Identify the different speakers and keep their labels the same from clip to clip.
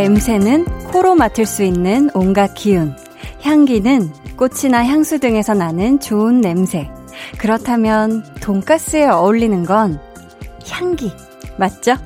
Speaker 1: 냄새는 코로 맡을 수 있는 온갖 기운. 향기는 꽃이나 향수 등에서 나는 좋은 냄새. 그렇다면 돈가스에 어울리는 건 향기. 맞죠?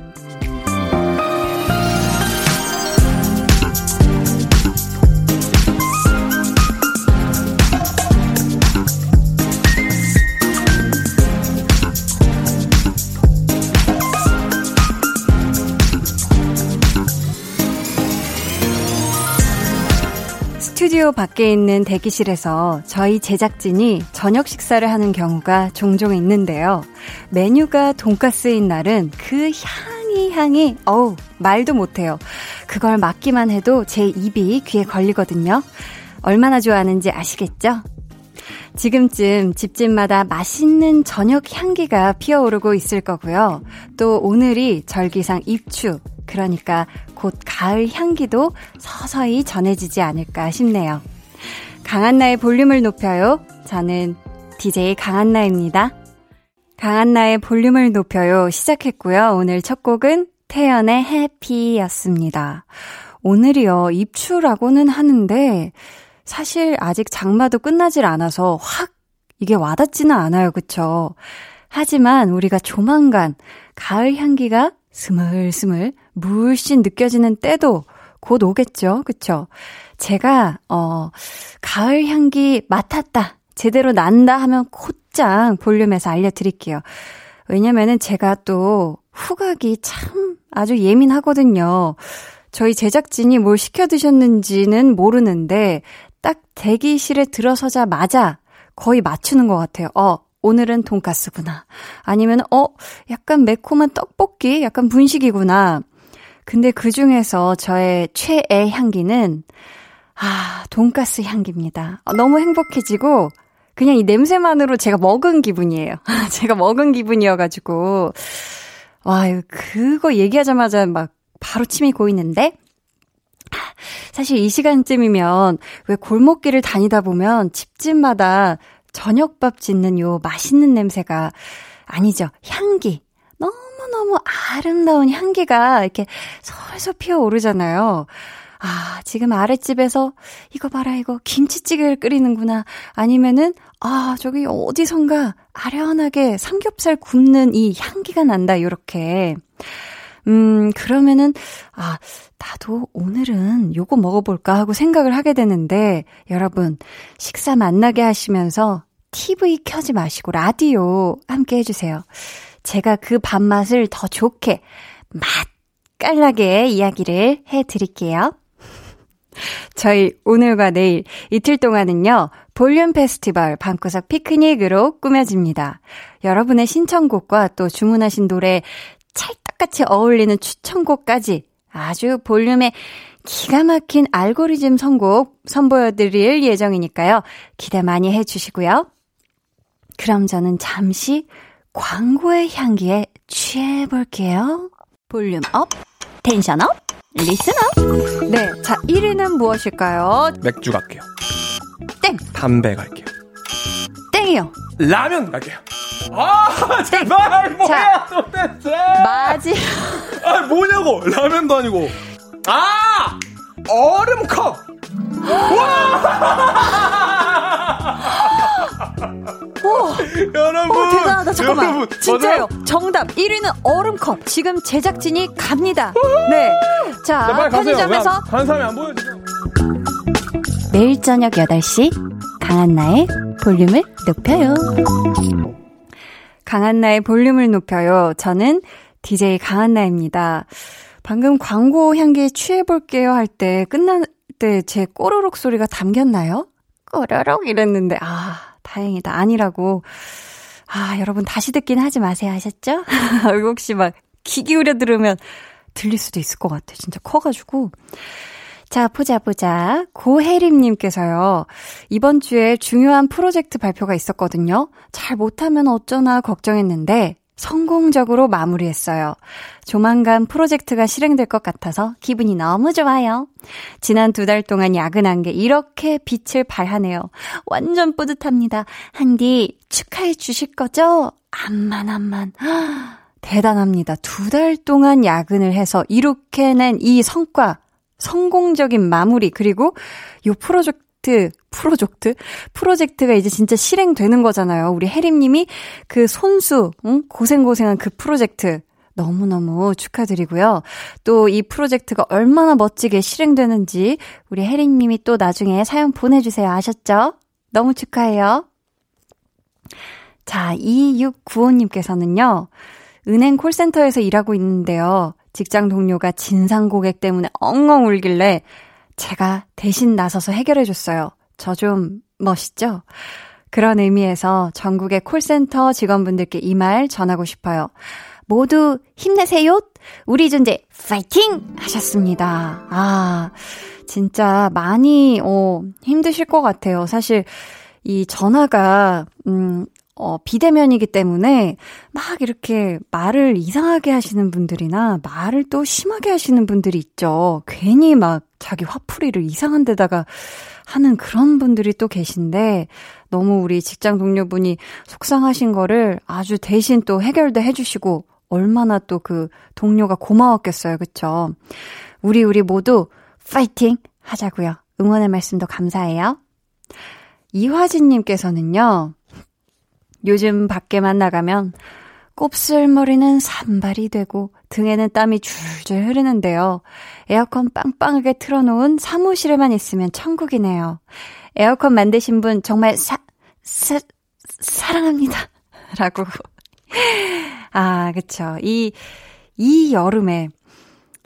Speaker 1: 스튜디오 밖에 있는 대기실에서 저희 제작진이 저녁 식사를 하는 경우가 종종 있는데요. 메뉴가 돈가스인 날은 그 향이 향이 어우 말도 못해요. 그걸 맡기만 해도 제 입이 귀에 걸리거든요. 얼마나 좋아하는지 아시겠죠? 지금쯤 집집마다 맛있는 저녁 향기가 피어오르고 있을 거고요. 또 오늘이 절기상 입추, 그러니까 곧 가을 향기도 서서히 전해지지 않을까 싶네요. 강한나의 볼륨을 높여요. 저는 DJ 강한나입니다. 강한나의 볼륨을 높여요. 시작했고요. 오늘 첫 곡은 태연의 해피였습니다. 오늘이요, 입추라고는 하는데, 사실 아직 장마도 끝나질 않아서 확 이게 와닿지는 않아요. 그쵸? 하지만 우리가 조만간 가을 향기가 스물스물 물씬 느껴지는 때도 곧 오겠죠. 그쵸? 제가, 어, 가을 향기 맡았다. 제대로 난다 하면 곧장 볼륨에서 알려드릴게요. 왜냐면은 제가 또 후각이 참 아주 예민하거든요. 저희 제작진이 뭘 시켜 드셨는지는 모르는데 딱 대기실에 들어서자마자 거의 맞추는 것 같아요. 어, 오늘은 돈가스구나. 아니면, 어, 약간 매콤한 떡볶이? 약간 분식이구나. 근데 그 중에서 저의 최애 향기는, 아, 돈가스 향기입니다. 어, 너무 행복해지고, 그냥 이 냄새만으로 제가 먹은 기분이에요. 제가 먹은 기분이어가지고, 와, 그거 얘기하자마자 막 바로 침이 고이는데, 사실 이 시간쯤이면 왜 골목길을 다니다 보면 집집마다 저녁밥 짓는 요 맛있는 냄새가 아니죠. 향기. 너무너무 아름다운 향기가 이렇게 솔솔 피어오르잖아요. 아, 지금 아랫집에서 이거 봐라, 이거 김치찌개를 끓이는구나. 아니면은, 아, 저기 어디선가 아련하게 삼겹살 굽는 이 향기가 난다, 요렇게. 음, 그러면은, 아, 나도 오늘은 요거 먹어볼까 하고 생각을 하게 되는데, 여러분, 식사 만나게 하시면서 TV 켜지 마시고 라디오 함께 해주세요. 제가 그 밥맛을 더 좋게, 맛깔나게 이야기를 해드릴게요. 저희 오늘과 내일 이틀 동안은요, 볼륨 페스티벌 밤구석 피크닉으로 꾸며집니다. 여러분의 신청곡과 또 주문하신 노래 찰떡같이 어울리는 추천곡까지 아주 볼륨에 기가 막힌 알고리즘 선곡 선보여드릴 예정이니까요. 기대 많이 해주시고요. 그럼 저는 잠시 광고의 향기에 취해볼게요. Volume up, tension up, listen up. 네, 자 1위는 무엇일까요?
Speaker 2: 맥주 갈게요.
Speaker 1: 땡.
Speaker 2: 담배 갈게요.
Speaker 1: 땡이요.
Speaker 2: 라면 갈게요. 아, 제발, 뭐야, 도대체!
Speaker 1: 맞이.
Speaker 2: 아, 뭐냐고! 라면도 아니고. 아! 얼음컵!
Speaker 1: 오,
Speaker 2: 여러분!
Speaker 1: 오, 대단하다. 잠깐만.
Speaker 2: 여러분,
Speaker 1: 진짜요.
Speaker 2: 맞아요?
Speaker 1: 정답. 1위는 얼음컵. 지금 제작진이 갑니다. 네. 자,
Speaker 2: 가세요.
Speaker 1: 편의점에서
Speaker 2: 한 사람이 안 보여주세요.
Speaker 1: 매일 저녁 8시 강한나의 볼륨을 높여요. 강한나의 볼륨을 높여요. 저는 DJ 강한나입니다. 방금 광고 향기에 취해볼게요 할 때 끝날 때 제 꼬르륵 소리가 담겼나요? 꼬르륵 이랬는데 아 다행이다 아니라고 아 여러분 다시 듣긴 하지 마세요 하셨죠? 혹시 막 귀 기울여 들으면 들릴 수도 있을 것 같아 진짜 커가지고 자, 보자, 보자. 고혜림님께서요, 이번 주에 중요한 프로젝트 발표가 있었거든요. 잘 못하면 어쩌나 걱정했는데, 성공적으로 마무리했어요. 조만간 프로젝트가 실행될 것 같아서 기분이 너무 좋아요. 지난 두 달 동안 야근한 게 이렇게 빛을 발하네요. 완전 뿌듯합니다. 한디, 축하해 주실 거죠? 암만, 암만. 대단합니다. 두 달 동안 야근을 해서 이렇게 낸 이 성과, 성공적인 마무리, 그리고 요 프로젝트, 프로젝트? 프로젝트가 이제 진짜 실행되는 거잖아요. 우리 혜림님이 그 손수, 응? 고생고생한 그 프로젝트. 너무너무 축하드리고요. 또 이 프로젝트가 얼마나 멋지게 실행되는지 우리 혜림님이 또 나중에 사연 보내주세요. 아셨죠? 너무 축하해요. 자, 2695님께서는요, 은행 콜센터에서 일하고 있는데요. 직장 동료가 진상 고객 때문에 엉엉 울길래 제가 대신 나서서 해결해 줬어요. 저 좀 멋있죠? 그런 의미에서 전국의 콜센터 직원분들께 이 말 전하고 싶어요. 모두 힘내세요! 우리 존재 파이팅! 하셨습니다. 아, 진짜 많이, 어, 힘드실 것 같아요. 사실, 이 전화가, 음, 어, 비대면이기 때문에 막 이렇게 말을 이상하게 하시는 분들이나 말을 또 심하게 하시는 분들이 있죠. 괜히 막 자기 화풀이를 이상한 데다가 하는 그런 분들이 또 계신데 너무 우리 직장 동료분이 속상하신 거를 아주 대신 또 해결도 해주시고 얼마나 또 그 동료가 고마웠겠어요. 그쵸? 우리 우리 모두 파이팅 하자고요. 응원의 말씀도 감사해요. 이화진님께서는요. 요즘 밖에만 나가면 곱슬머리는 산발이 되고 등에는 땀이 줄줄 흐르는데요. 에어컨 빵빵하게 틀어놓은 사무실에만 있으면 천국이네요. 에어컨 만드신 분 정말 사, 사, 사랑합니다. 라고. 아, 그쵸. 이, 이 여름에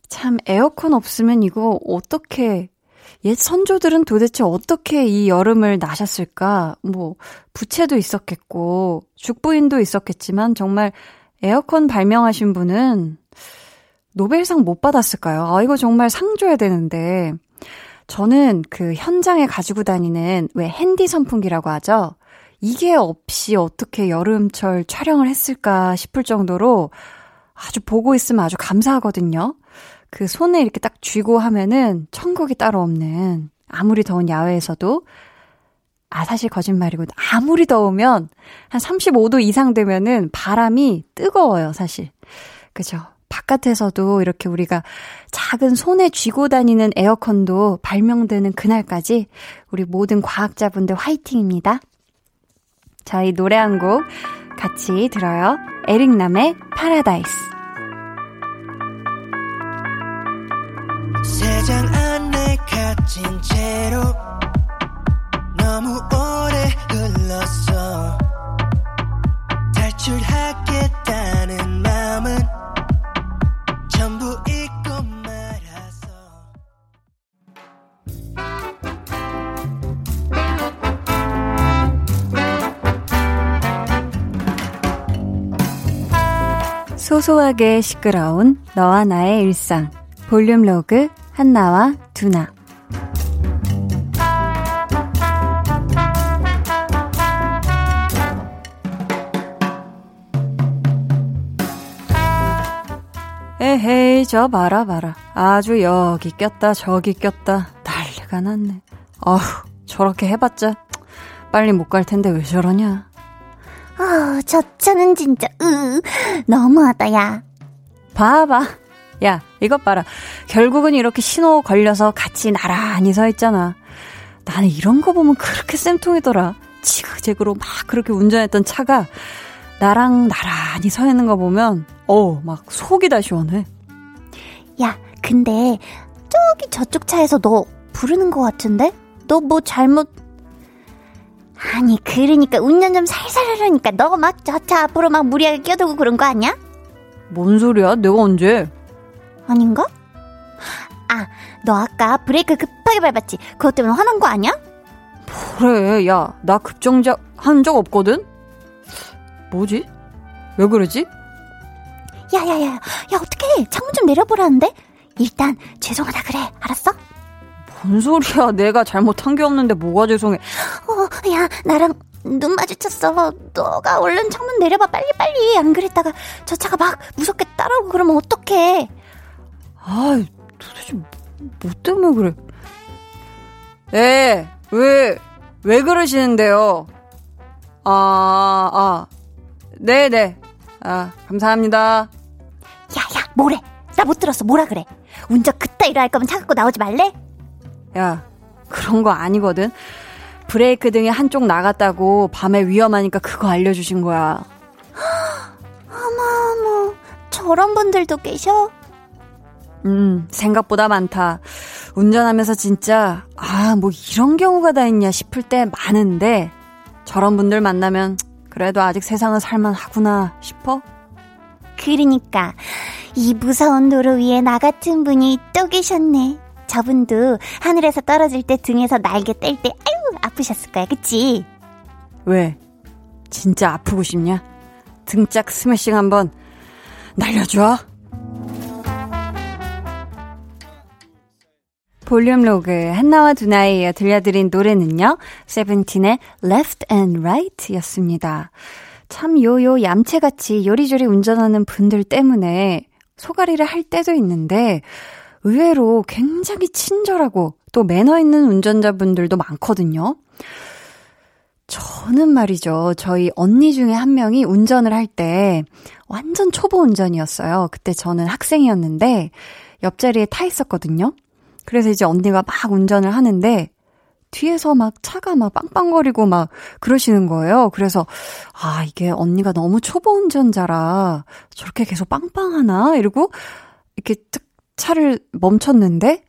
Speaker 1: 참 에어컨 없으면 이거 어떻게 옛 선조들은 도대체 어떻게 이 여름을 나셨을까? 뭐, 부채도 있었겠고, 죽부인도 있었겠지만, 정말 에어컨 발명하신 분은 노벨상 못 받았을까요? 아, 이거 정말 상 줘야 되는데. 저는 그 현장에 가지고 다니는 왜 핸디 선풍기라고 하죠? 이게 없이 어떻게 여름철 촬영을 했을까 싶을 정도로 아주 보고 있으면 아주 감사하거든요. 그 손에 이렇게 딱 쥐고 하면은 천국이 따로 없는 아무리 더운 야외에서도 아, 사실 거짓말이고, 아무리 더우면, 한 35도 이상 되면은 바람이 뜨거워요, 사실. 그죠? 바깥에서도 이렇게 우리가 작은 손에 쥐고 다니는 에어컨도 발명되는 그날까지 우리 모든 과학자분들 화이팅입니다. 저희 노래 한 곡 같이 들어요. 에릭남의 파라다이스. 새장 안에 갇힌 채로 너무 오래 흘렀어. 탈출하겠다는 마음은 전부 잊고 말았어 소소하게 시끄러운 너와 나의 일상 볼륨 로그 한나와 두나. 에헤이 저 봐라 봐라. 아주 여기 꼈다 저기 꼈다. 난리가 났네. 어휴 저렇게 해봤자 빨리 못 갈 텐데 왜 저러냐?
Speaker 3: 아, 저 차는 진짜 으 너무하다 야.
Speaker 1: 봐봐. 야, 이것 봐라. 결국은 이렇게 신호 걸려서 같이 나란히 서 있잖아. 나는 이런 거 보면 그렇게 쌤통이더라. 지그재그로 막 그렇게 운전했던 차가 나랑 나란히 서 있는 거 보면, 어, 막 속이 다 시원해.
Speaker 3: 야, 근데 저기 저쪽 차에서 너 부르는 거 같은데? 너 뭐 잘못 아니 그러니까 운전 좀 살살 하려니까 너 막 저 차 앞으로 막 무리하게 끼어들고 그런 거 아니야?
Speaker 1: 뭔 소리야? 내가 언제?
Speaker 3: 아닌가? 아, 너 아까 브레이크 급하게 밟았지? 그것 때문에 화난 거 아니야?
Speaker 1: 그래, 야, 나 급정작 한적 없거든? 뭐지? 왜 그러지?
Speaker 3: 야, 야, 야, 야, 어떡해. 창문 좀 내려보라는데? 일단, 죄송하다 그래. 알았어?
Speaker 1: 뭔 소리야. 내가 잘못한 게 없는데 뭐가 죄송해.
Speaker 3: 어, 야, 나랑 눈 마주쳤어. 너가 얼른 창문 내려봐. 빨리빨리. 안 그랬다가 저 차가 막 무섭게 따라오고 그러면 어떡해.
Speaker 1: 아, 도대체 뭐 때문에 그래? 에, 왜, 왜 그러시는데요? 아, 아, 네네. 아, 감사합니다.
Speaker 3: 야, 야, 뭐래? 나 못 들었어. 뭐라 그래? 운전 그따위로 할 거면 차 갖고 나오지 말래?
Speaker 1: 야, 그런 거 아니거든. 브레이크 등이 한쪽 나갔다고 밤에 위험하니까 그거 알려주신 거야.
Speaker 3: 어머, 어머. 저런 분들도 계셔?
Speaker 1: 음, 생각보다 많다. 운전하면서 진짜, 아, 뭐 이런 경우가 다 있냐 싶을 때 많은데, 저런 분들 만나면, 그래도 아직 세상은 살만하구나 싶어?
Speaker 3: 그러니까, 이 무서운 도로 위에 나 같은 분이 또 계셨네. 저분도 하늘에서 떨어질 때 등에서 날개 뗄 때, 아유, 아프셨을 거야, 그치?
Speaker 1: 왜? 진짜 아프고 싶냐? 등짝 스매싱 한번 날려줘? 볼륨 로그 한나와 두나에 이어 들려드린 노래는요. 세븐틴의 Left and Right 였습니다. 참 요요 얌체같이 요리조리 운전하는 분들 때문에 소가리를 할 때도 있는데 의외로 굉장히 친절하고 또 매너 있는 운전자분들도 많거든요. 저는 말이죠. 저희 언니 중에 한 명이 운전을 할 때 완전 초보 운전이었어요. 그때 저는 학생이었는데 옆자리에 타 있었거든요. 그래서 이제 언니가 막 운전을 하는데 뒤에서 막 차가 막 빵빵거리고 막 그러시는 거예요. 그래서 아, 이게 언니가 너무 초보 운전자라 저렇게 계속 빵빵하나? 이러고 이렇게 딱 차를 멈췄는데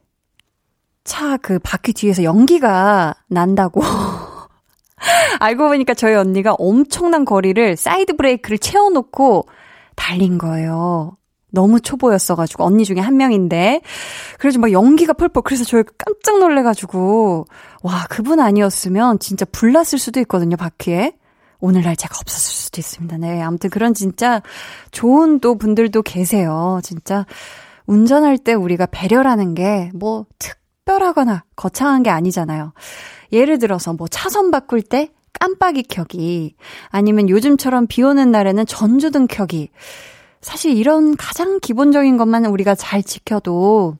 Speaker 1: 차 그 바퀴 뒤에서 연기가 난다고 알고 보니까 저희 언니가 엄청난 거리를 사이드 브레이크를 채워놓고 달린 거예요. 너무 초보였어가지고 언니 중에 한 명인데 그래서 막 연기가 펄펄 그래서 저희 깜짝 놀래가지고 와 그분 아니었으면 진짜 불났을 수도 있거든요 바퀴에 오늘날 제가 없었을 수도 있습니다. 네 아무튼 그런 진짜 좋은 또 분들도 계세요. 진짜 운전할 때 우리가 배려라는 게 뭐 특별하거나 거창한 게 아니잖아요. 예를 들어서 뭐 차선 바꿀 때 깜빡이 켜기 아니면 요즘처럼 비 오는 날에는 전조등 켜기 사실 이런 가장 기본적인 것만 우리가 잘 지켜도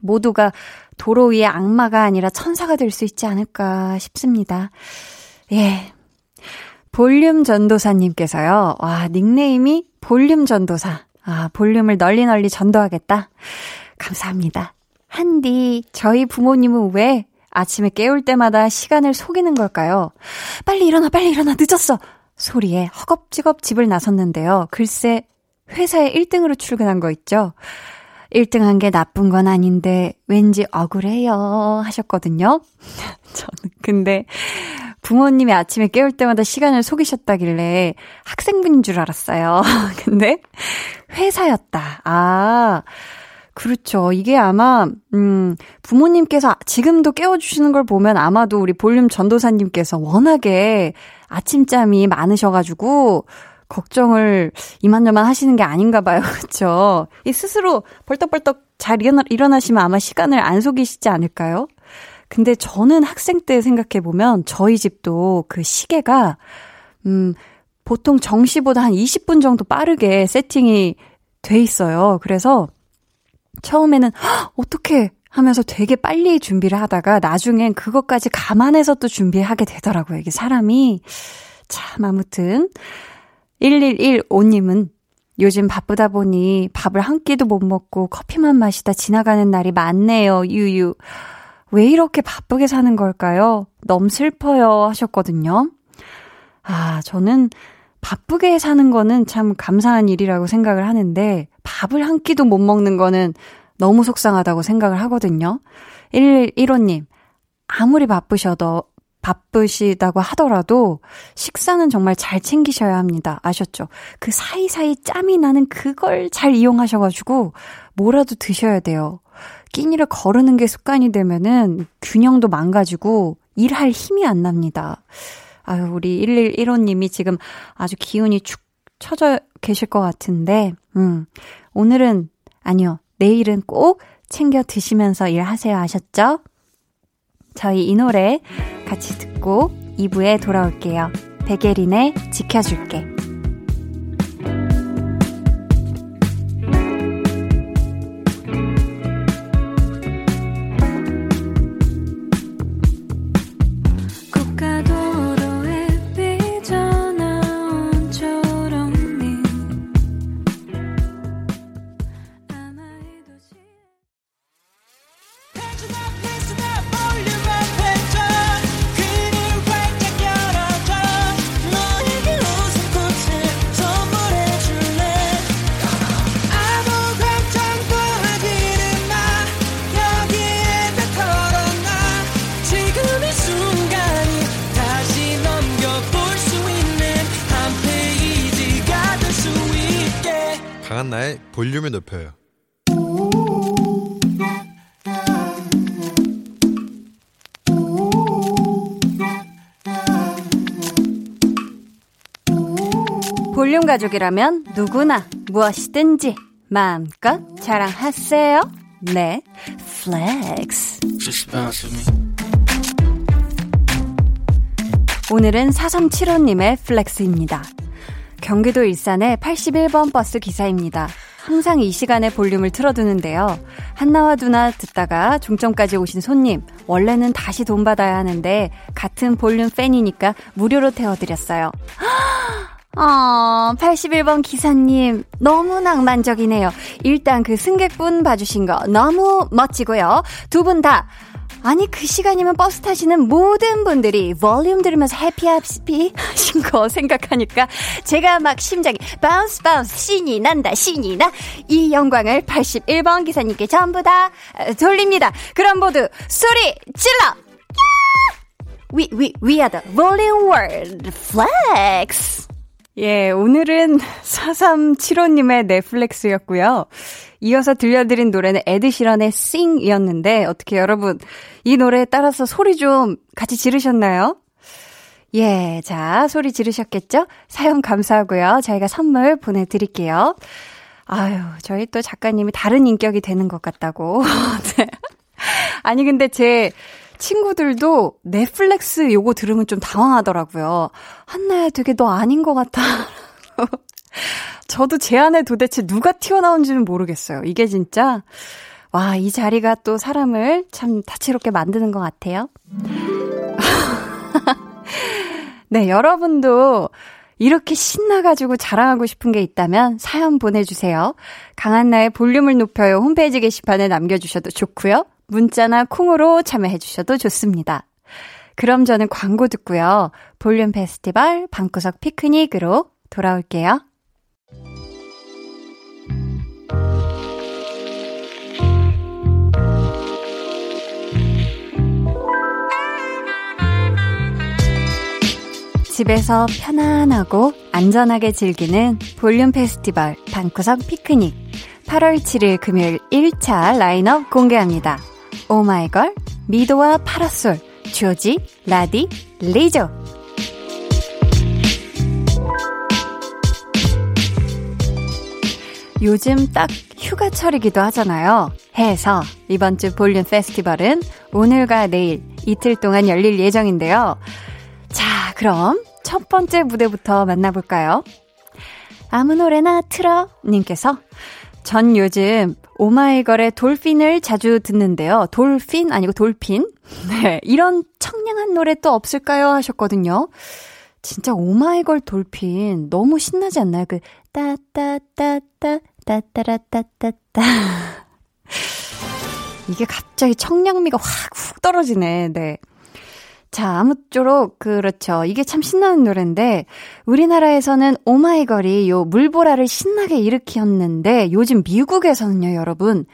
Speaker 1: 모두가 도로 위에 악마가 아니라 천사가 될 수 있지 않을까 싶습니다. 예. 볼륨 전도사님께서요. 와, 닉네임이 볼륨 전도사. 아, 볼륨을 널리 널리 전도하겠다. 감사합니다. 한디, 저희 부모님은 왜 아침에 깨울 때마다 시간을 속이는 걸까요? 빨리 일어나, 빨리 일어나, 늦었어! 소리에 허겁지겁 집을 나섰는데요. 글쎄, 회사에 1등으로 출근한 거 있죠? 1등 한 게 나쁜 건 아닌데, 왠지 억울해요. 하셨거든요. 저는 근데, 부모님이 아침에 깨울 때마다 시간을 속이셨다길래 학생분인 줄 알았어요. 근데, 회사였다. 아, 그렇죠. 이게 아마, 음, 부모님께서 지금도 깨워주시는 걸 보면 아마도 우리 볼륨 전도사님께서 워낙에 아침잠이 많으셔가지고, 걱정을 이만저만 하시는 게 아닌가 봐요. 그렇죠? 이 스스로 벌떡벌떡 잘 일어나, 일어나시면 아마 시간을 안 속이시지 않을까요? 근데 저는 학생 때 생각해 보면 저희 집도 그 시계가 음 보통 정시보다 한 20분 정도 빠르게 세팅이 돼 있어요. 그래서 처음에는 어떻게 하면서 되게 빨리 준비를 하다가 나중엔 그것까지 감안해서 또 준비하게 되더라고요. 이게 사람이 참 아무튼 1115님은 요즘 바쁘다 보니 밥을 한 끼도 못 먹고 커피만 마시다 지나가는 날이 많네요. 유유. 왜 이렇게 바쁘게 사는 걸까요? 너무 슬퍼요. 하셨거든요. 아, 저는 바쁘게 사는 거는 참 감사한 일이라고 생각을 하는데, 밥을 한 끼도 못 먹는 거는 너무 속상하다고 생각을 하거든요. 1115님, 아무리 바쁘셔도, 바쁘시다고 하더라도 식사는 정말 잘 챙기셔야 합니다. 아셨죠? 그 사이사이 짬이 나는 그걸 잘 이용하셔가지고 뭐라도 드셔야 돼요. 끼니를 거르는 게 습관이 되면은 균형도 망가지고 일할 힘이 안 납니다. 아유, 우리 1115님이 지금 아주 기운이 축 처져 계실 것 같은데, 음, 오늘은, 아니요, 내일은 꼭 챙겨 드시면서 일하세요. 아셨죠? 저희 이 노래 같이 듣고 2부에 돌아올게요. 베게린의 지켜줄게. 가족이라면 누구나 무엇이든지 마음껏 자랑하세요. 네, flex. 오늘은 4375님의 flex입니다. 경기도 일산의 81번 버스 기사입니다. 항상 이 시간에 볼륨을 틀어두는데요. 한나와 두나 듣다가 종점까지 오신 손님, 원래는 다시 돈 받아야 하는데, 같은 볼륨 팬이니까 무료로 태워드렸어요. 어, 81번 기사님, 너무 낭만적이네요. 일단 그 승객분 봐주신 거 너무 멋지고요. 두 분 다, 아니, 그 시간이면 버스 타시는 모든 분들이 볼륨 들으면서 happy happy 하신 거 생각하니까 제가 막 심장이 bounce bounce 신이 난다, 신이 나. 이 영광을 81번 기사님께 전부 다 돌립니다. 그럼 모두 소리 질러! We, we, we are the volume world flex! 예, 오늘은 4375님의 넷플렉스였고요. 이어서 들려드린 노래는 에드시런의 Sing이었는데 어떻게 여러분 이 노래에 따라서 소리 좀 같이 지르셨나요? 예, 자, 소리 지르셨겠죠? 사연 감사하고요. 저희가 선물 보내드릴게요. 아유, 저희 또 작가님이 다른 인격이 되는 것 같다고. 네. 아니, 근데 제 친구들도 넷플렉스 요거 들으면 좀 당황하더라고요. 한나야 되게 너 아닌 것 같아. 저도 제 안에 도대체 누가 튀어나온지는 모르겠어요. 이게 진짜, 와, 이 자리가 또 사람을 참 다채롭게 만드는 것 같아요. 네, 여러분도 이렇게 신나가지고 자랑하고 싶은 게 있다면 사연 보내주세요. 강한나의 볼륨을 높여요 홈페이지 게시판에 남겨주셔도 좋고요. 문자나 콩으로 참여해 주셔도 좋습니다. 그럼 저는 광고 듣고요. 볼륨 페스티벌 방구석 피크닉으로 돌아올게요. 집에서 편안하고 안전하게 즐기는 볼륨 페스티벌 방구석 피크닉 8월 7일 금요일 1차 라인업 공개합니다. 오마이걸, 미도와 파라솔, 조지, 라디, 리조. 요즘 딱 휴가철이기도 하잖아요. 해서 이번 주 볼륨 페스티벌은 오늘과 내일 이틀 동안 열릴 예정인데요. 자, 그럼 첫 번째 무대부터 만나볼까요? 아무 노래나 틀어 님께서 전 요즘 오마이걸의 돌핀을 자주 듣는데요. 돌핀 아니고 돌핀. 네, 이런 청량한 노래 또 없을까요? 하셨거든요. 진짜 오마이걸 돌핀 너무 신나지 않나요? 그 따따따따 따따라따따따 이게 갑자기 청량미가 확 훅 떨어지네. 네. 자, 아무쪼록, 그렇죠. 이게 참 신나는 노래인데, 우리나라에서는 오마이걸이 요 물보라를 신나게 일으켰는데, 요즘 미국에서는요, 여러분,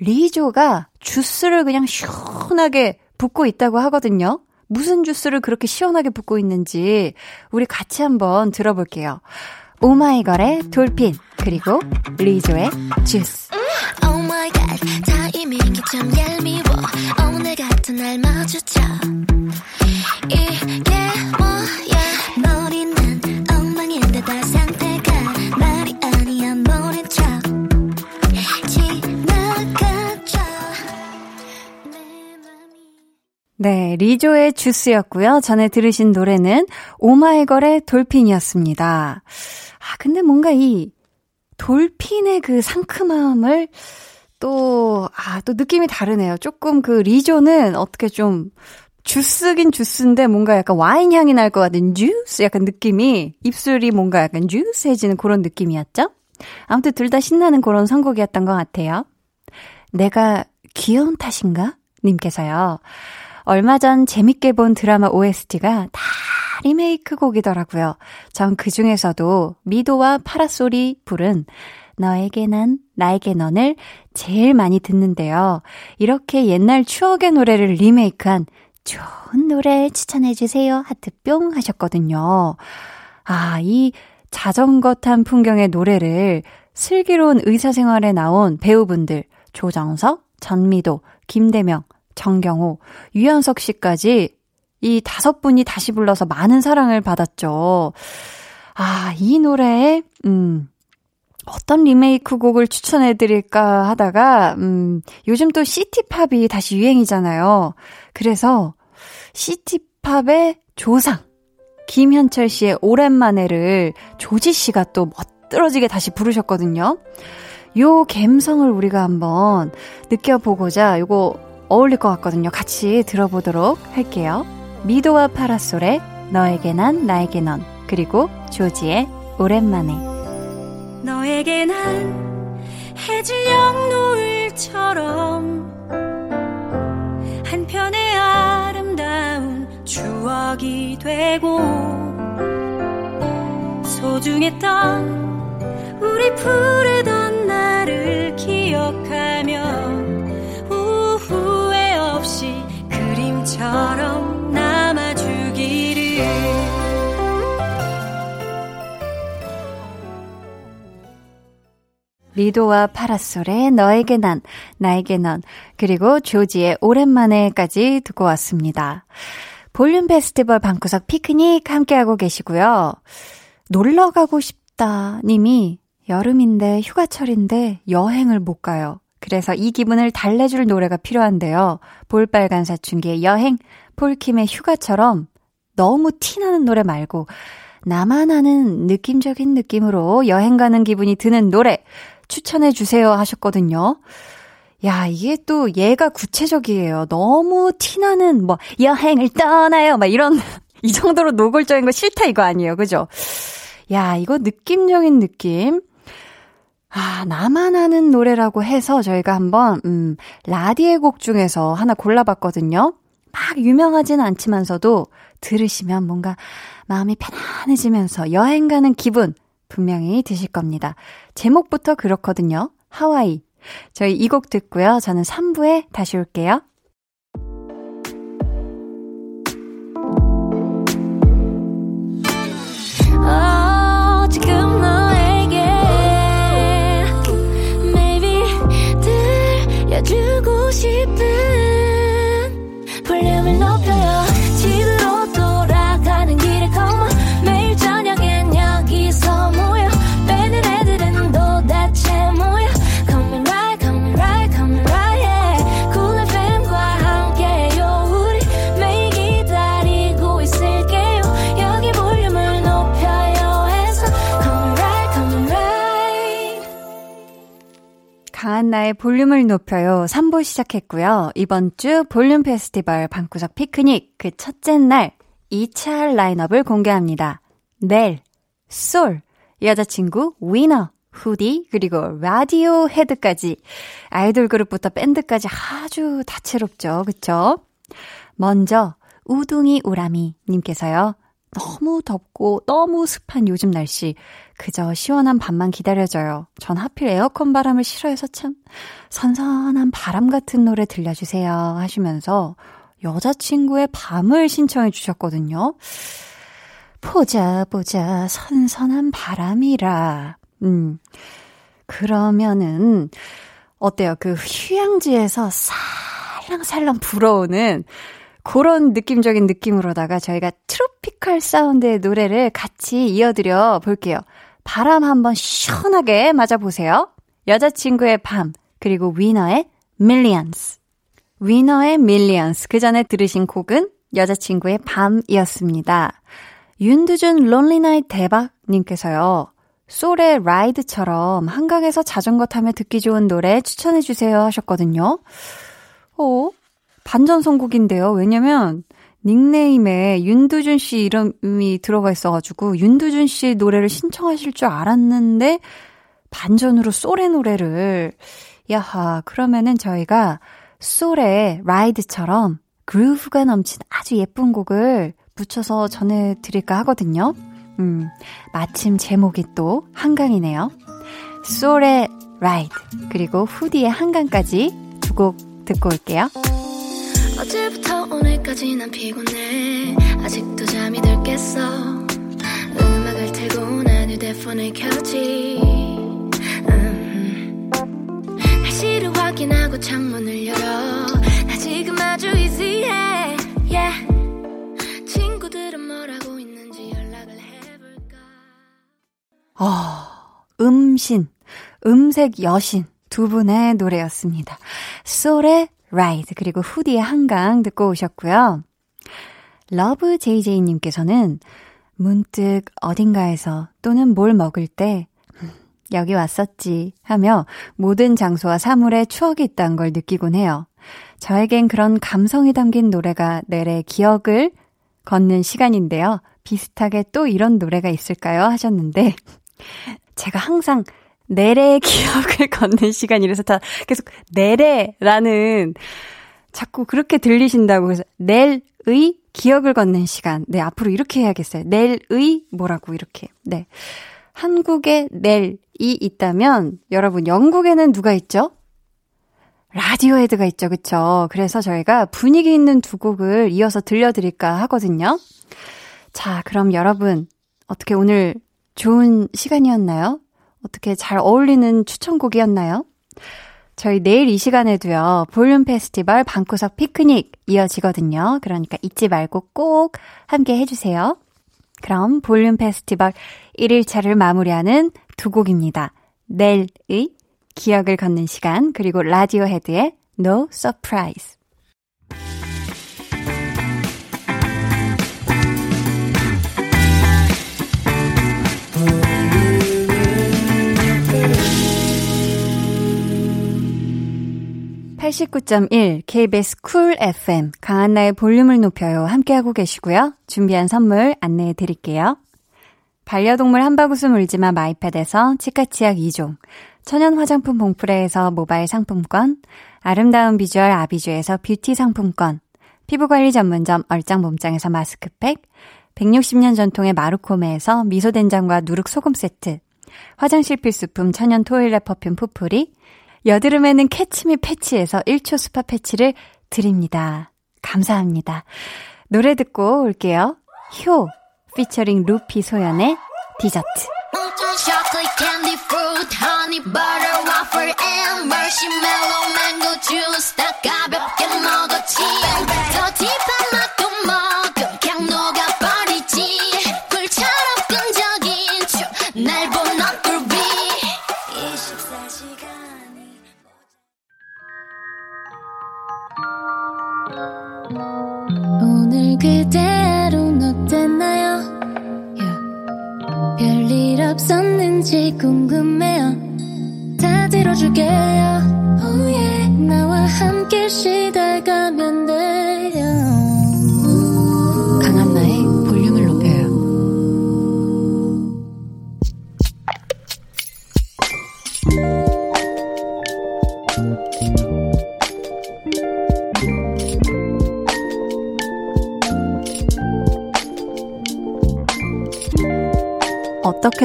Speaker 1: 리조가 주스를 그냥 시원하게 붓고 있다고 하거든요. 무슨 주스를 그렇게 시원하게 붓고 있는지, 우리 같이 한번 들어볼게요. 오마이걸의 돌핀, 그리고 리조의 주스. Oh 네, 리조의 주스였고요. 전에 들으신 노래는 오마이걸의 돌핀이었습니다. 아, 근데 뭔가 이 돌핀의 그 상큼함을 또, 아, 또 느낌이 다르네요. 조금 그 리조는 어떻게 좀 주스긴 주스인데 뭔가 약간 와인 향이 날 것 같은 주스 약간 느낌이 입술이 뭔가 약간 주스해지는 그런 느낌이었죠? 아무튼 둘 다 신나는 그런 선곡이었던 것 같아요. 내가 귀여운 탓인가? 님께서요. 얼마 전 재밌게 본 드라마 OST가 다 리메이크 곡이더라고요. 전 그 중에서도 미도와 파라솔이 부른 너에게 난, 나에게 넌을 제일 많이 듣는데요. 이렇게 옛날 추억의 노래를 리메이크한 좋은 노래 추천해주세요. 하트 뿅 하셨거든요. 아, 이 자전거 탄 풍경의 노래를 슬기로운 의사생활에 나온 배우분들 조정석, 전미도, 김대명, 정경호, 유연석 씨까지 이 다섯 분이 다시 불러서 많은 사랑을 받았죠. 아, 이 노래에, 음, 어떤 리메이크 곡을 추천해 드릴까 하다가, 음, 요즘 또 시티팝이 다시 유행이잖아요. 그래서 시티팝의 조상, 김현철 씨의 오랜만에를 조지 씨가 또 멋들어지게 다시 부르셨거든요. 요 감성을 우리가 한번 느껴보고자 요거 어울릴 것 같거든요. 같이 들어보도록 할게요. 미도와 파라솔의 너에게 난 나에게 넌 그리고 조지의 오랜만에
Speaker 4: 너에게 난 해질녘 노을처럼 한편의 아름다운 추억이 되고 소중했던 우리 푸르던 날을 기억하며 후회 없이 그림처럼 남아주기를
Speaker 1: 리도와 파라솔의 너에게 난, 나에게 넌, 그리고 조지의 오랜만에까지 듣고 왔습니다. 볼륨 페스티벌 방구석 피크닉 함께하고 계시고요. 놀러 가고 싶다 님이 여름인데 휴가철인데 여행을 못 가요. 그래서 이 기분을 달래줄 노래가 필요한데요. 볼빨간 사춘기의 여행, 폴킴의 휴가처럼 너무 티나는 노래 말고 나만 아는 느낌적인 느낌으로 여행 가는 기분이 드는 노래 추천해 주세요 하셨거든요. 야, 이게 또 얘가 구체적이에요. 너무 티나는 뭐 여행을 떠나요. 막 이런 이 정도로 노골적인 거 싫다 이거 아니에요. 그죠? 야, 이거 느낌적인 느낌. 아, 나만 아는 노래라고 해서 저희가 한번 음, 라디의 곡 중에서 하나 골라봤거든요. 막 유명하진 않지만서도 들으시면 뭔가 마음이 편안해지면서 여행 가는 기분 분명히 드실 겁니다. 제목부터 그렇거든요. 하와이. 저희 이 곡 듣고요. 저는 3부에 다시 올게요.
Speaker 4: 들려주고 싶은
Speaker 1: 강한 나의 볼륨을 높여요. 3부 시작했고요. 이번 주 볼륨 페스티벌 방구석 피크닉 그 첫째 날 2차 라인업을 공개합니다. 넬, 솔, 여자친구 위너, 후디, 그리고 라디오 헤드까지 아이돌 그룹부터 밴드까지 아주 다채롭죠. 그쵸? 먼저 우둥이 우라미 님께서요. 너무 덥고 너무 습한 요즘 날씨. 그저 시원한 밤만 기다려져요. 전 하필 에어컨 바람을 싫어해서 참 선선한 바람 같은 노래 들려주세요 하시면서 여자친구의 밤을 신청해 주셨거든요. 보자 보자 선선한 바람이라. 음. 그러면은 어때요? 그 휴양지에서 살랑살랑 불어오는 그런 느낌적인 느낌으로다가 저희가 트로피컬 사운드의 노래를 같이 이어드려 볼게요. 바람 한번 시원하게 맞아보세요. 여자친구의 밤, 그리고 위너의 Millions. 위너의 Millions. 그 전에 들으신 곡은 여자친구의 밤이었습니다. 윤두준 lonely night 대박님께서요. 솔의 ride처럼 한강에서 자전거 타며 듣기 좋은 노래 추천해주세요 하셨거든요. 어? 반전 선곡인데요. 왜냐면 닉네임에 윤두준 씨 이름이 들어가 있어가지고 윤두준 씨 노래를 신청하실 줄 알았는데 반전으로 솔의 노래를 야하 그러면은 저희가 솔의 라이드처럼 그루브가 넘친 아주 예쁜 곡을 붙여서 전해드릴까 하거든요. 음, 마침 제목이 또 한강이네요. 솔의 라이드 그리고 후디의 한강까지 두 곡 듣고 올게요.
Speaker 4: 어제부터 오늘까지 난 피곤해. 아직도 잠이 덜 깼어. 음악을 틀고 난 휴대폰을 켜지. 확인하고 창문을 열어. 나 지금 아주 easy해. Yeah. 친구들은 뭐라고 있는지 연락을 해볼까?
Speaker 1: 아, 음신, 음색 여신 두 분의 노래였습니다. 솔의 라이드 그리고 후디의 한강 듣고 오셨고요. Love JJ님께서는 문득 어딘가에서 또는 뭘 먹을 때 음, 여기 왔었지 하며 모든 장소와 사물에 추억이 있다는 걸 느끼곤 해요. 저에겐 그런 감성이 담긴 노래가 넬의 기억을 걷는 시간인데요. 비슷하게 또 이런 노래가 있을까요? 하셨는데 제가 항상 넬의 기억을 걷는 시간이라서 다 계속 내래라는 자꾸 그렇게 들리신다고 해서 낼의 기억을 걷는 시간. 네, 앞으로 이렇게 해야겠어요. 낼의 뭐라고 이렇게. 네. 한국에 낼이 있다면 여러분 영국에는 누가 있죠? 라디오 헤드가 있죠. 그쵸? 그래서 저희가 분위기 있는 두 곡을 이어서 들려드릴까 하거든요. 자, 그럼 여러분 어떻게 오늘 좋은 시간이었나요? 어떻게 잘 어울리는 추천곡이었나요? 저희 내일 이 시간에도요, 볼륨 페스티벌 방구석 피크닉 이어지거든요. 그러니까 잊지 말고 꼭 함께 해주세요. 그럼 볼륨 페스티벌 1일차를 마무리하는 두 곡입니다. 넬의 기억을 걷는 시간, 그리고 라디오헤드의 No Surprise. 89.1 KBS 쿨 FM 강한나의 볼륨을 높여요 함께하고 계시고요. 준비한 선물 안내해 드릴게요. 반려동물 한바구스 물지마 마이패드에서 치카치약 2종 천연 화장품 봉프레에서 모바일 상품권 아름다운 비주얼 아비주에서 뷰티 상품권 피부관리 전문점 얼짱몸짱에서 마스크팩 160년 전통의 마루코메에서 미소된장과 누룩소금 세트 화장실 필수품 천연 toilet perfume 푸풀이 여드름에는 캐치미 패치에서 1초 스파 패치를 드립니다. 감사합니다. 노래 듣고 올게요. 효 피처링 루피 소연의 디저트
Speaker 4: chocolate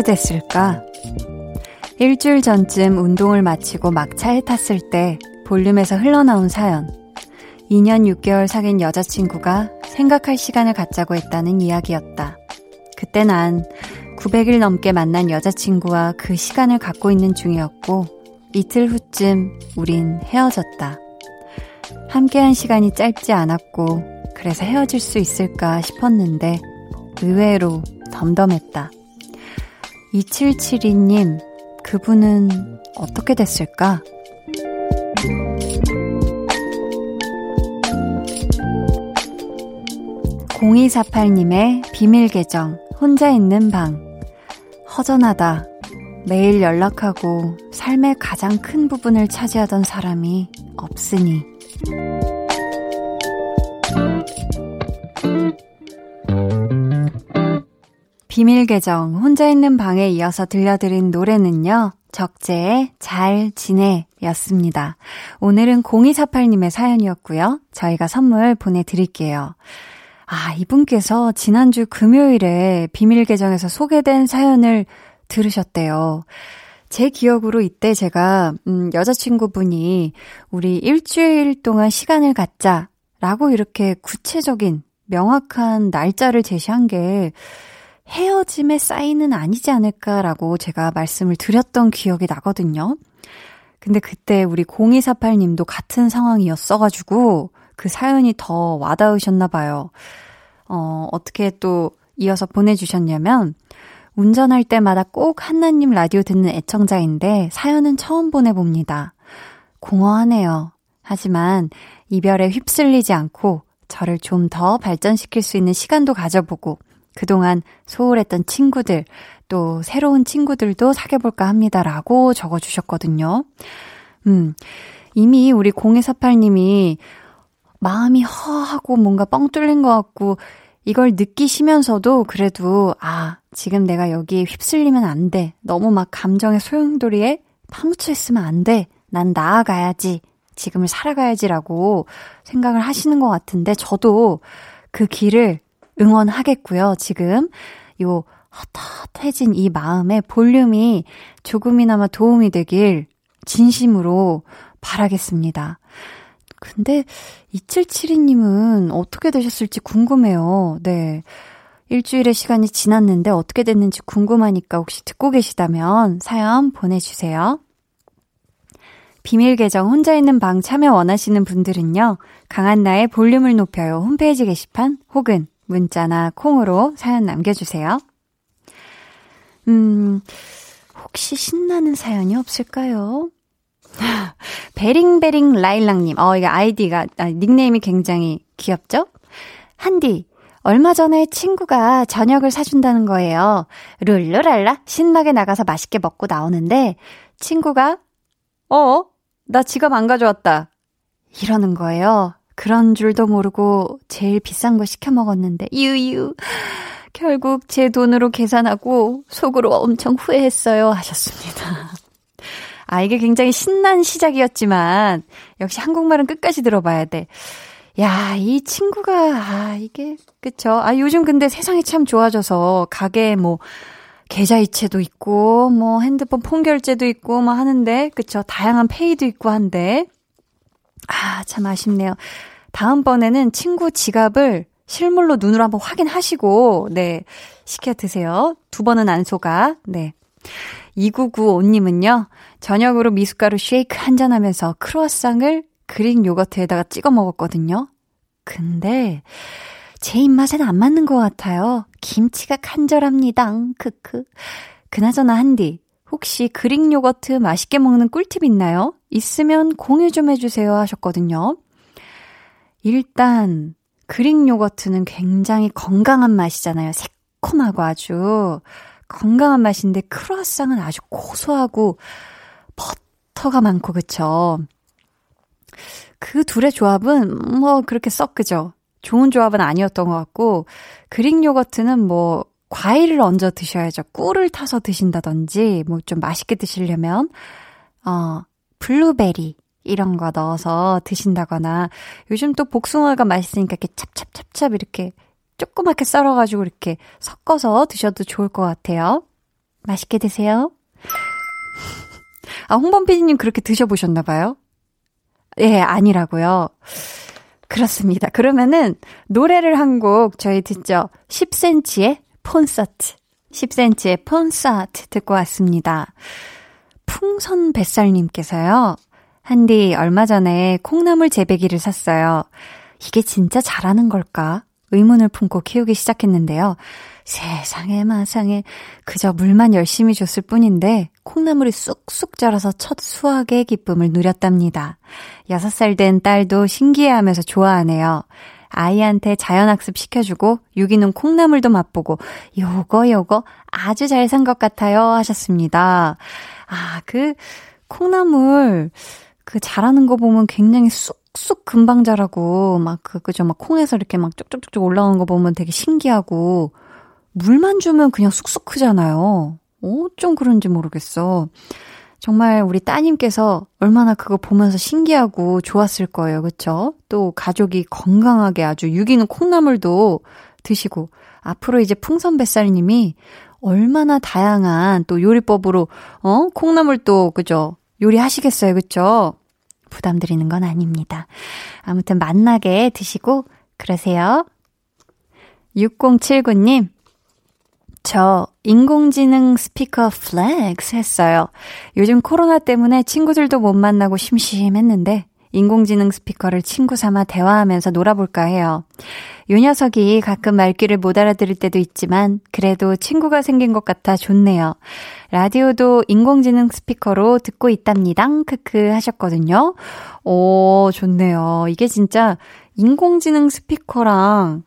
Speaker 1: 어떻게 됐을까? 일주일 전쯤 운동을 마치고 막 차에 tas을 때 볼륨에서 흘러나온 사연. 2년 6개월 사귄 여자친구가 생각할 시간을 갖자고 했다는 이야기였다. 그때 난 900일 넘게 만난 여자친구와 그 시간을 갖고 있는 중이었고, 이틀 후쯤 우린 헤어졌다. 함께한 시간이 짧지 않았고, 그래서 헤어질 수 있을까 싶었는데, 의외로 덤덤했다. 2772님, 그분은 어떻게 됐을까? 0248님의 비밀 계정, 혼자 있는 방. 허전하다. 매일 연락하고 삶의 가장 큰 부분을 차지하던 사람이 없으니. 비밀 계정, 혼자 있는 방에 이어서 들려드린 노래는요, 적재의 잘 지내 였습니다. 오늘은 0248님의 사연이었고요. 저희가 선물 보내드릴게요. 아, 이분께서 지난주 금요일에 비밀 계정에서 소개된 사연을 들으셨대요. 제 기억으로 이때 제가, 음, 여자친구분이 우리 일주일 동안 시간을 갖자 라고 이렇게 구체적인 명확한 날짜를 제시한 게 헤어짐의 사인은 아니지 않을까라고 제가 말씀을 드렸던 기억이 나거든요. 근데 그때 우리 0248님도 같은 상황이었어가지고 그 사연이 더 와닿으셨나봐요. 어, 어떻게 또 이어서 보내주셨냐면, 운전할 때마다 꼭 한나님 라디오 듣는 애청자인데 사연은 처음 보내봅니다. 공허하네요. 하지만 이별에 휩쓸리지 않고 저를 좀 더 발전시킬 수 있는 시간도 가져보고 그동안 소홀했던 친구들, 또 새로운 친구들도 사귀어볼까 합니다라고 적어주셨거든요. 음, 이미 우리 0248님이 마음이 허하고 뭔가 뻥 뚫린 것 같고 이걸 느끼시면서도 그래도 아, 지금 내가 여기에 휩쓸리면 안 돼. 너무 막 감정의 소용돌이에 파묻혀 있으면 안 돼. 난 나아가야지. 지금을 살아가야지라고 생각을 하시는 것 같은데 저도 그 길을 응원하겠고요. 지금 요 헛헛해진 이 마음의 볼륨이 조금이나마 도움이 되길 진심으로 바라겠습니다. 근데 2772님은 어떻게 되셨을지 궁금해요. 네. 일주일의 시간이 지났는데 어떻게 됐는지 궁금하니까 혹시 듣고 계시다면 사연 보내주세요. 비밀 계정 혼자 있는 방 참여 원하시는 분들은요. 강한나의 볼륨을 높여요 홈페이지 게시판 혹은 문자나 콩으로 사연 남겨주세요. 음, 혹시 신나는 사연이 없을까요? 베링베링 라일락님, 어, 이거 아이디가, 아, 닉네임이 굉장히 귀엽죠? 한디, 얼마 전에 친구가 저녁을 사준다는 거예요. 룰루랄라 신나게 나가서 맛있게 먹고 나오는데 친구가 어? 나 지갑 안 가져왔다. 이러는 거예요. 그런 줄도 모르고 제일 비싼 거 시켜 먹었는데 유유. 결국 제 돈으로 계산하고 속으로 엄청 후회했어요 하셨습니다. 아, 이게 굉장히 신난 시작이었지만 역시 한국말은 끝까지 들어봐야 돼. 야, 이 친구가, 아, 이게, 그쵸. 아, 요즘 근데 세상이 참 좋아져서, 가게 뭐, 계좌이체도 있고, 뭐, 핸드폰 폰결제도 있고, 뭐 하는데, 그쵸. 다양한 페이도 있고 한데, 아, 참 아쉽네요. 다음번에는 친구 지갑을 실물로 눈으로 한번 확인하시고, 네, 시켜 드세요. 두 번은 안 속아, 네. 2995님은요, 저녁으로 미숫가루 쉐이크 한잔 하면서 크루아상을 그릭 요거트에다가 찍어 먹었거든요. 근데 제 입맛에는 안 맞는 것 같아요. 김치가 간절합니다. 크크. 그나저나 한디, 혹시 그릭 요거트 맛있게 먹는 꿀팁 있나요? 있으면 공유 좀 해주세요 하셨거든요. 일단, 그릭 요거트는 굉장히 건강한 맛이잖아요. 새콤하고 아주 건강한 맛인데 크루아상은 아주 고소하고 버터가 많고 그쵸? 그 둘의 조합은 뭐 그렇게 썩 그죠? 좋은 조합은 아니었던 것 같고 그릭 요거트는 뭐 과일을 얹어 드셔야죠. 꿀을 타서 드신다든지 뭐 좀 맛있게 드시려면 어 블루베리 이런 거 넣어서 드신다거나 요즘 또 복숭아가 맛있으니까 이렇게 찹찹찹찹 이렇게 조그맣게 썰어가지고 이렇게 섞어서 드셔도 좋을 것 같아요. 맛있게 드세요. 아, 홍범 PD님 그렇게 드셔보셨나봐요? 예, 아니라고요. 그렇습니다. 그러면은 노래를 한 곡 저희 듣죠. 10cm의 콘서트. 10cm의 콘서트 듣고 왔습니다. 풍선 뱃살님께서요. 한디 얼마 전에 콩나물 재배기를 샀어요. 이게 진짜 잘하는 걸까? 의문을 품고 키우기 시작했는데요. 세상에 마상에 그저 물만 열심히 줬을 뿐인데 콩나물이 쑥쑥 자라서 첫 수확의 기쁨을 누렸답니다. 6살 된 딸도 신기해하면서 좋아하네요. 아이한테 자연학습 시켜주고 유기농 콩나물도 맛보고 요거 요거 아주 잘 산 것 같아요 하셨습니다. 아, 그 콩나물 그 자라는 거 보면 굉장히 쑥쑥 금방 자라고 막 그 그죠 막 콩에서 이렇게 막 쭉쭉쭉쭉 올라오는 거 보면 되게 신기하고 물만 주면 그냥 쑥쑥 크잖아요. 어쩜 그런지 모르겠어. 정말 우리 따님께서 얼마나 그거 보면서 신기하고 좋았을 거예요. 그쵸? 또 가족이 건강하게 아주 유기농 콩나물도 드시고 앞으로 이제 풍선뱃살님이 얼마나 다양한 또 요리법으로 어 콩나물 또 그죠 요리하시겠어요 그쵸? 부담 드리는 건 아닙니다. 아무튼 맛나게 드시고 그러세요. 6079님 저 인공지능 스피커 flex 했어요. 요즘 코로나 때문에 친구들도 못 만나고 심심했는데 인공지능 스피커를 친구 삼아 대화하면서 놀아볼까 해요. 요 녀석이 가끔 말귀를 못 알아들을 때도 있지만 그래도 친구가 생긴 것 같아 좋네요. 라디오도 인공지능 스피커로 듣고 있답니다. 크크 하셨거든요. 오, 좋네요. 이게 진짜 인공지능 스피커랑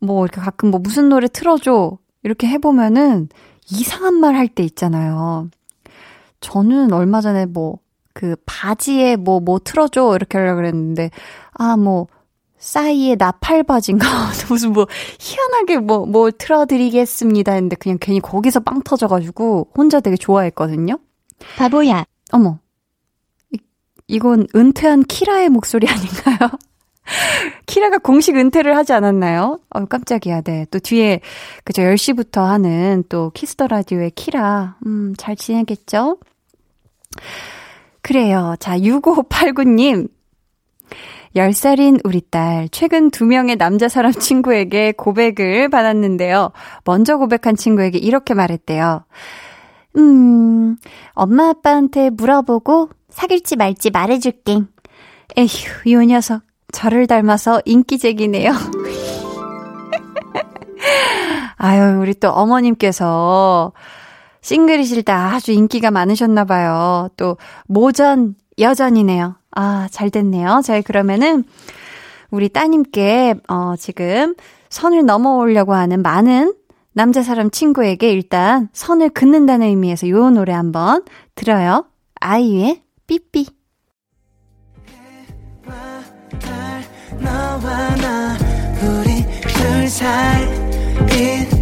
Speaker 1: 뭐 이렇게 가끔 뭐 무슨 노래 틀어줘 이렇게 해보면은 이상한 말 할 때 있잖아요. 저는 얼마 전에 뭐 그 바지에 뭐뭐 뭐 틀어줘 이렇게 하려고 그랬는데 아 뭐 싸이의 나팔 바지인가 무슨 뭐 희한하게 뭐뭐 뭐 틀어드리겠습니다 했는데 그냥 괜히 거기서 빵 터져가지고 혼자 되게 좋아했거든요.
Speaker 3: 바보야.
Speaker 1: 어머 이, 이건 은퇴한 키라의 목소리 아닌가요? 키라가 공식 은퇴를 하지 않았나요? 어, 깜짝이야, 네. 또 뒤에, 그죠, 10시부터 하는 또 키스 더 라디오의 키라, 음, 잘 지내겠죠? 그래요. 자, 6589님. 10살인 우리 딸, 최근 두 명의 남자 사람 친구에게 고백을 받았는데요. 먼저 고백한 친구에게 이렇게 말했대요. 음, 엄마 아빠한테 물어보고 사귈지 말지 말해줄게. 에휴, 이 녀석. 저를 닮아서 인기쟁이네요. 아유, 우리 또 어머님께서 싱글이실 때 아주 인기가 많으셨나 봐요. 또, 모전, 여전이네요. 아, 잘 됐네요. 자, 그러면은, 우리 따님께, 어, 지금 선을 넘어오려고 하는 많은 남자 사람 친구에게 일단 선을 긋는다는 의미에서 요 노래 한번 들어요. 아이유의 삐삐. 너와 나 우리 둘 사이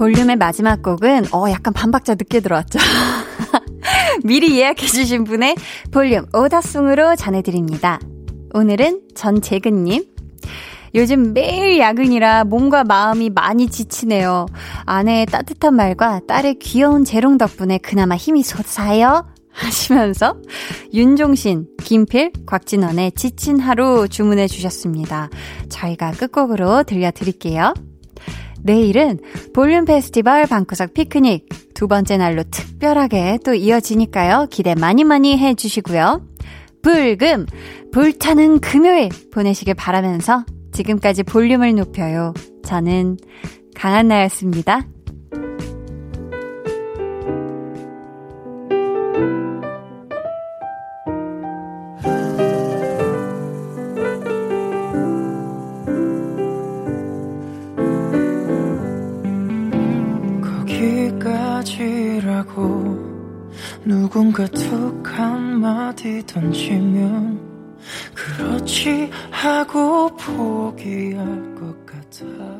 Speaker 1: 볼륨의 마지막 곡은 어 약간 반박자 늦게 들어왔죠. 미리 예약해주신 분의 볼륨 오더송으로 전해드립니다. 오늘은 전재근님. 요즘 매일 야근이라 몸과 마음이 많이 지치네요. 아내의 따뜻한 말과 딸의 귀여운 재롱 덕분에 그나마 힘이 솟아요. 하시면서 윤종신, 김필, 곽진원의 지친 하루 주문해 주셨습니다. 저희가 끝곡으로 들려드릴게요. 내일은 볼륨 페스티벌 방구석 피크닉 두 번째 날로 특별하게 또 이어지니까요. 기대 많이 많이 해 주시고요. 불금, 불타는 금요일 보내시길 바라면서 지금까지 볼륨을 높여요. 저는 강한나였습니다. 누군가 툭 한마디 던지면 그렇지 하고 포기할 것 같아